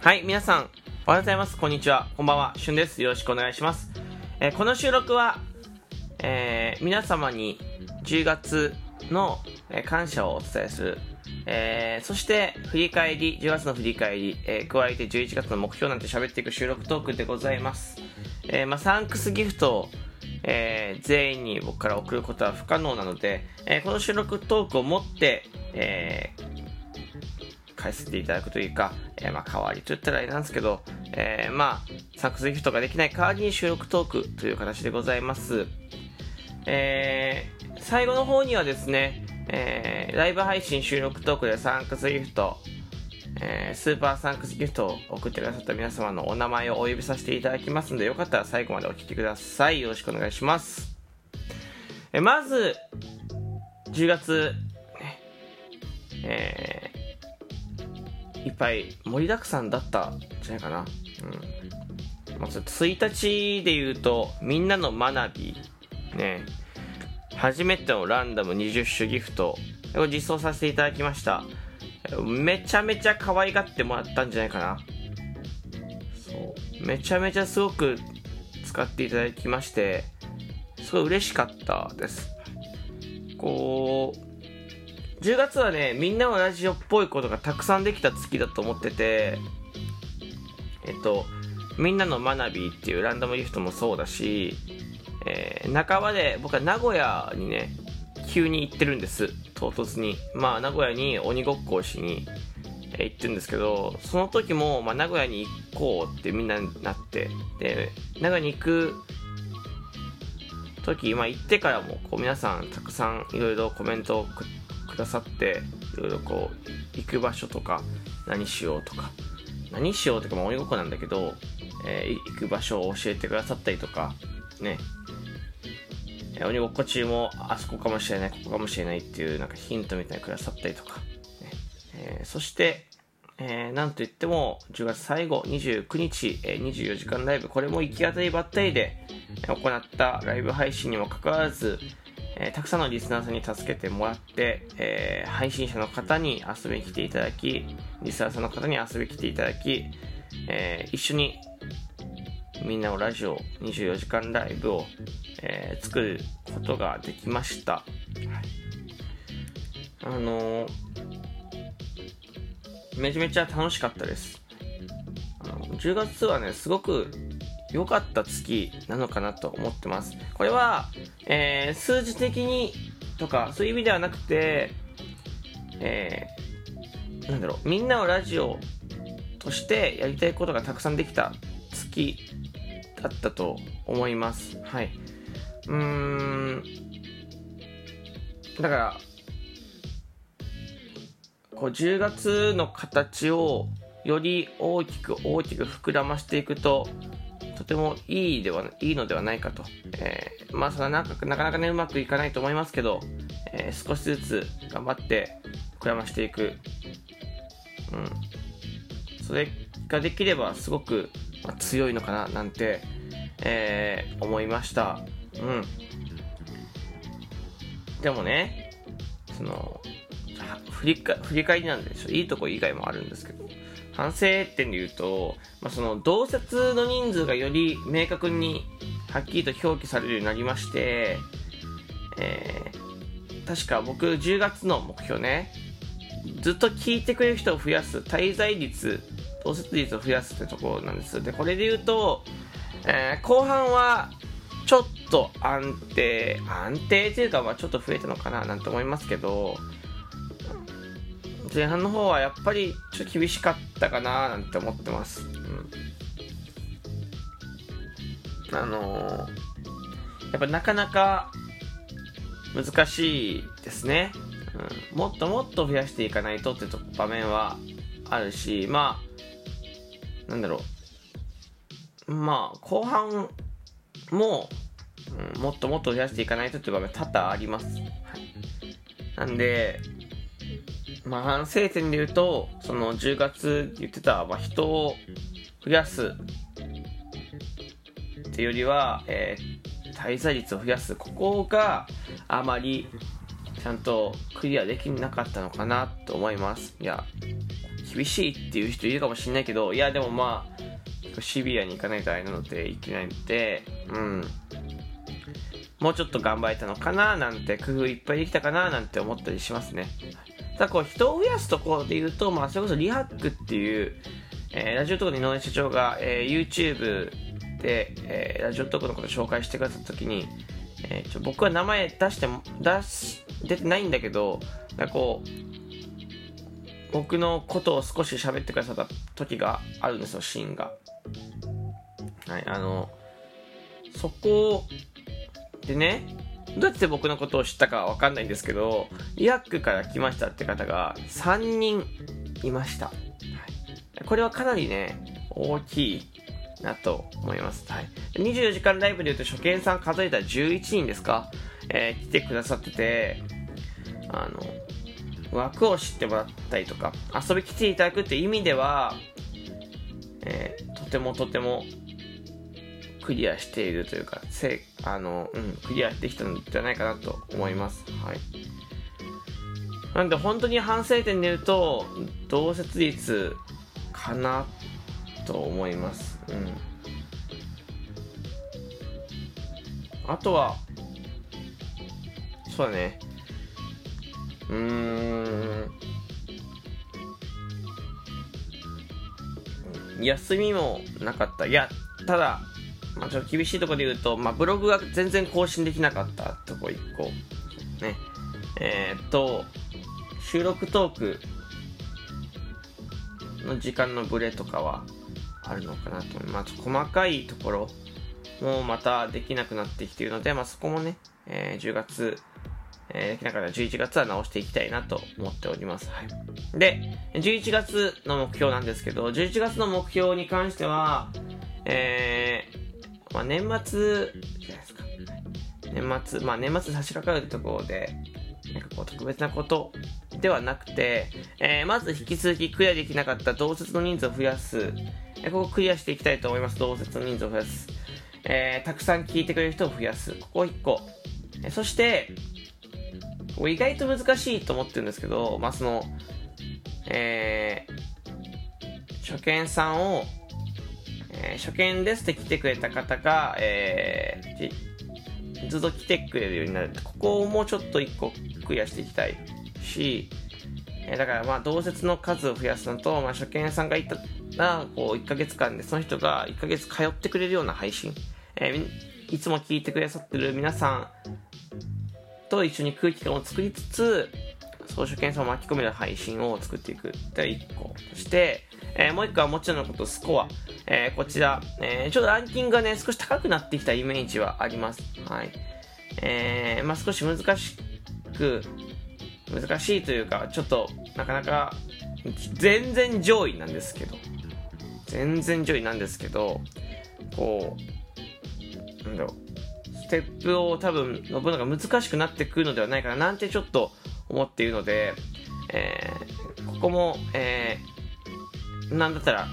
はい、皆さん、おはようございます。こんにちは。こんばんは。しゅんです。よろしくお願いします。えー、この収録は、えー、皆様に10月の、え、感謝をお伝えする。えー、そして、振り返り、10月の振り返り、えー、加えて11月の目標なんて喋っていく収録トークでございます。えー、まあ、サンクスギフトを、えー、全員に僕から送ることは不可能なので、えー、この収録トークをもって、えー、返せていただくというか、えー、まあ、代わりと言ったらあれなんですけど、えー、まあ、サックスギフトができない代わりに収録トークという形でございます。えー、最後の方にはですね、えー、ライブ配信収録トークでサンクスギフト、えー、スーパーサンクスギフトを送ってくださった皆様のお名前をお呼びさせていただきますので、よかったら最後までお聞きください。よろしくお願いします。えまず、10月、えいっぱい盛りだくさんだったんじゃないかな。うん。まず1日で言うと、みんなの学び、ね、初めてのランダム20種ギフトを実装させていただきました。めちゃめちゃ可愛がってもらったんじゃないかな。そう。めちゃめちゃすごく使っていただきまして、すごい嬉しかったです。こう、10月はね、みんなのラジオっぽいことがたくさんできた月だと思ってて、えっと、みんなの学びっていうランダムリフトもそうだし、えー、半ばで僕は名古屋にね、急に行ってるんです。唐突に。まあ、名古屋に鬼ごっこをしに、行ってるんですけど、その時も、まあ、名古屋に行こうってみんなになって、で、名古屋に行く時、まあ、行ってからも、こう皆さんたくさんいろいろコメントを送って、ださっていろいろこう行く場所とか何しようとか。何しようとかも鬼ごっこなんだけど、えー、行く場所を教えてくださったりとかね。鬼ごっこ中もあそこかもしれないここかもしれないっていうなんかヒントみたいにくださったりとか、ね。えー、そして、えー、なんといっても10月最後29日、えー、24時間ライブ。これも行き当たりばったりで行ったライブ配信にもかかわらず、え、たくさんのリスナーさんに助けてもらって、えー、配信者の方に遊びに来ていただき、リスナーさんの方に遊びに来ていただき、えー、一緒にみんなのラジオ24時間ライブを、えー、作ることができました。あのめちゃめちゃ楽しかったです。あの10月はね、すごく良かった月なのかなと思ってます。これは、えー、数字的にとか、そういう意味ではなくて、えー、なんだろう、みんなのラジオとしてやりたいことがたくさんできた月だったと思います。はい。うーん、だから、こう10月の形をより大きく大きく膨らましていくととてもいいではいいのではないかと、えー、まあそれはなかなかねうまくいかないと思いますけど、えー、少しずつ頑張って膨らましていく、うん、それができればすごく、まあ、強いのかななんて、えー、思いました。うん。でもねその振りか振り返りなんでしょ。いいとこ以外もあるんですけど。反省点で言うと、まあ、その同説の人数がより明確にはっきりと表記されるようになりまして、えー、確か僕10月の目標ねずっと聞いてくれる人を増やす滞在率同説率を増やすってところなんです。でこれで言うと、えー、後半はちょっと安定安定というか、まあ、ちょっと増えたのかななんて思いますけど前半の方はやっぱりちょっと厳しかったかななんて思ってます。うん、あのー、やっぱなかなか難しいですね。うん、もっともっと増やしていかないとって場面はあるし、まあ、なんだろう。まあ、後半も、うん、もっともっと増やしていかないとって場面多々あります。はい、なんで、まあ、反省点で言うと、その10月言ってた、まあ、人を増やすっていうよりは、えー、滞在率を増やす。ここがあまりちゃんとクリアできなかったのかなと思います。いや厳しいっていう人いるかもしれないけどいやでもまあシビアにいかないとあれなのでいけないのでうん。もうちょっと頑張れたのかななんて工夫いっぱいできたかななんて思ったりしますね。だこう人を増やすところで言うと、まあ、それこそリハックっていう、えー、ラジオトークの井上社長が、えー、YouTube で、えー、ラジオトークのことを紹介してくださった時に、えー、ちょ僕は名前出して出し出てないんだけどなんかこう僕のことを少し喋ってくださった時があるんですよシーンが。はいあのそこでねどうやって僕のことを知ったかわかんないんですけどイラクから来ましたって方が3人いました、これはかなりね大きいなと思います。はい。24時間ライブで言うと初見さん数えたら11人ですか？えー、来てくださってて、あの、枠を知ってもらったりとか、遊び来ていただくっていう意味では、えー、とてもとてもクリアしているというか、せあの、うん、クリアできたんじゃないかなと思います。はい。なんで本当に反省点で言うと、同説率かなと思います。うん。あとは、そうだね。うーん。休みもなかった。いや、ただ、まあ、ちょっと厳しいところで言うと、まあ、ブログが全然更新できなかったとこ1個。ね。えー、っと、収録トークの時間のブレとかは、あるのかなと思います。細かいところもまたできなくなってきているので、まあ、そこもね、えー、10月、えー、できながら11月は直していきたいなと思っております。はい。で、11月の目標なんですけど、11月の目標に関しては、えー、まあ、年末じゃないですか。年末、まあ、年末差し掛かるところで、なんかこう特別なことではなくて、えー、まず引き続きクリアできなかった同説の人数を増やす、ここクリアしていきたいと思います。同説の人数を増やす。えー、たくさん聞いてくれる人を増やす。ここ1個。そして、意外と難しいと思ってるんですけど、まあ、その、えー、初見さんを、えー、初見ですって来てくれた方が、えー、ずっと来てくれるようになる。ここをもうちょっと1個クリアしていきたいし、えー、だからまあ同説の数を増やすのと、まあ、初見さんが言ったらこう1ヶ月間でその人が1ヶ月通ってくれるような配信、えー、いつも聞いてくださってる皆さんと一緒に空気感を作りつつ総書検査を巻き込める配信を作っていく。って1個そして、えー、もう1個はもちろんのことスコア、えー、こちら、えー、ちょっとランキングがね少し高くなってきたイメージはあります。はい。えー、まあ少し難しく難しいというかちょっとなかなか全然上位なんですけど。全然上位なんですけどこうなんだろう。ステップを多分登るのが難しくなってくるのではないかななんてちょっと思っているので、えー、ここも、えー、なんだったら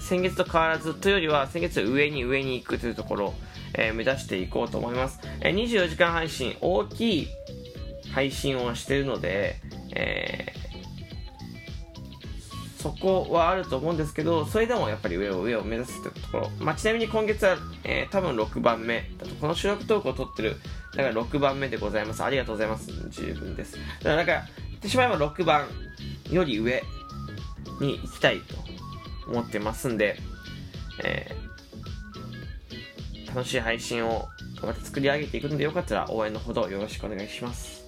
先月と変わらずというよりは先月上に上に行くというところを、えー、目指していこうと思います、えー、24時間配信大きい配信をしているので、えー、そこはあると思うんですけど、それでもやっぱり上を上を目指すというところ。まあ、ちなみに今月は、えー、多分6番目だと、この収録トークを撮ってる、だから6番目でございます。ありがとうございます。十分です。だから、だか言ってしまえば6番より上に行きたいと思ってますんで、えー、楽しい配信をまた作り上げていくのでよかったら応援のほどよろしくお願いします。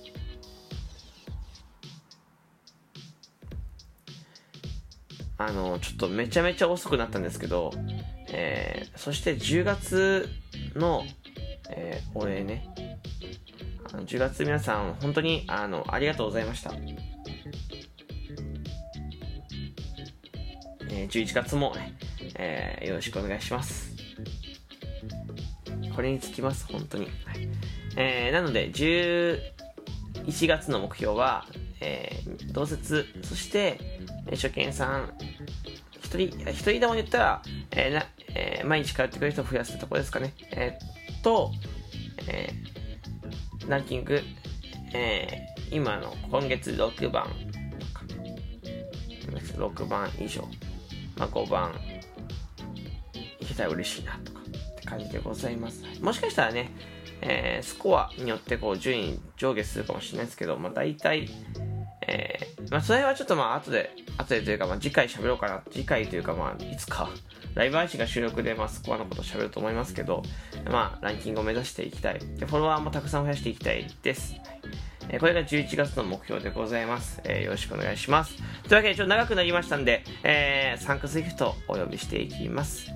あの、ちょっとめちゃめちゃ遅くなったんですけど、えー、そして10月の、えー、お礼ね。あの10月皆さん、本当に、あの、ありがとうございました。えー、11月も、えー、よろしくお願いします。これにつきます、本当に。はい、えー、なので、11月の目標は、えー、同説、そして、初見さん、一人、一人でも言ったら、えーなえー、毎日通ってくれる人を増やすところですかね。えー、と、えー、ランキング、え今の今月6番6番以上、まあ、5番いけたら嬉しいなとかって感じでございますもしかしたらね、えー、スコアによってこう順位上下するかもしれないですけど、まあ、大体えー、まあ、それはちょっとまあ、後で、後でというか、まあ、次回喋ろうかな。次回というか、まあ、いつか、ライブ配信が収録で、まあ、スコアのこと喋ると思いますけど、まあ、ランキングを目指していきたい。で、フォロワーもたくさん増やしていきたいです。えこれが11月の目標でございます。えー、よろしくお願いします。というわけで、ちょっと長くなりましたんで、えー、サンクスギフトお呼びしていきます。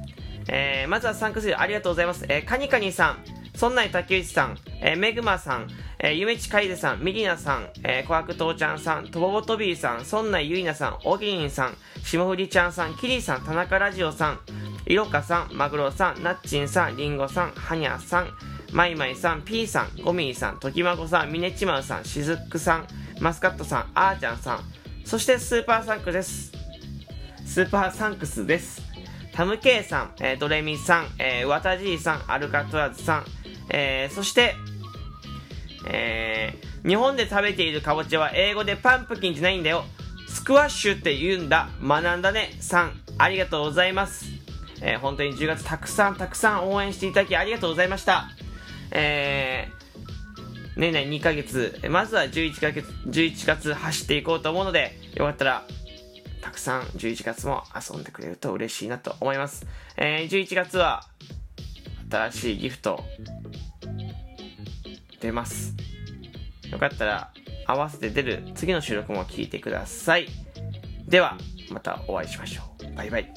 えー、まずはサンクスギフトありがとうございます。えー、カニカニさん、そんな竹内さん、えー、メグマさん、えー、ゆめちかいでさん、ミリナさん、えー、こわくとうちゃんさん、とぼぼとびーさん、そんなゆいなさん、おぎりんさん、しもふりちゃんさん、きりさん、田中ラジオさん、いろかさん、まぐろさん、なっちんさん、りんごさん、はにゃさん、まいまいさん、ぴーさん、ごみーさん、ときまごさん、みねちまうさん、しずくさん、マスカットさん、あーちゃんさん、そしてスーパーサンクです。スーパーサンクスです。タムケイさん、えー、ドレミさん、えー、わたじいさん、アルカトラズさん、えー、そして、えー、日本で食べているかぼちゃは英語でパンプキンじゃないんだよ。スクワッシュって言うんだ。学んだね。さん、ありがとうございます。えー、本当に10月たくさんたくさん応援していただきありがとうございました。えー、年内2ヶ月、まずは11ヶ月、11月走っていこうと思うので、よかったら、たくさん11月も遊んでくれると嬉しいなと思います。えー、11月は、新しいギフト、出ます。よかったら合わせて出る次の収録も聞いてください。では、またお会いしましょう。バイバイ。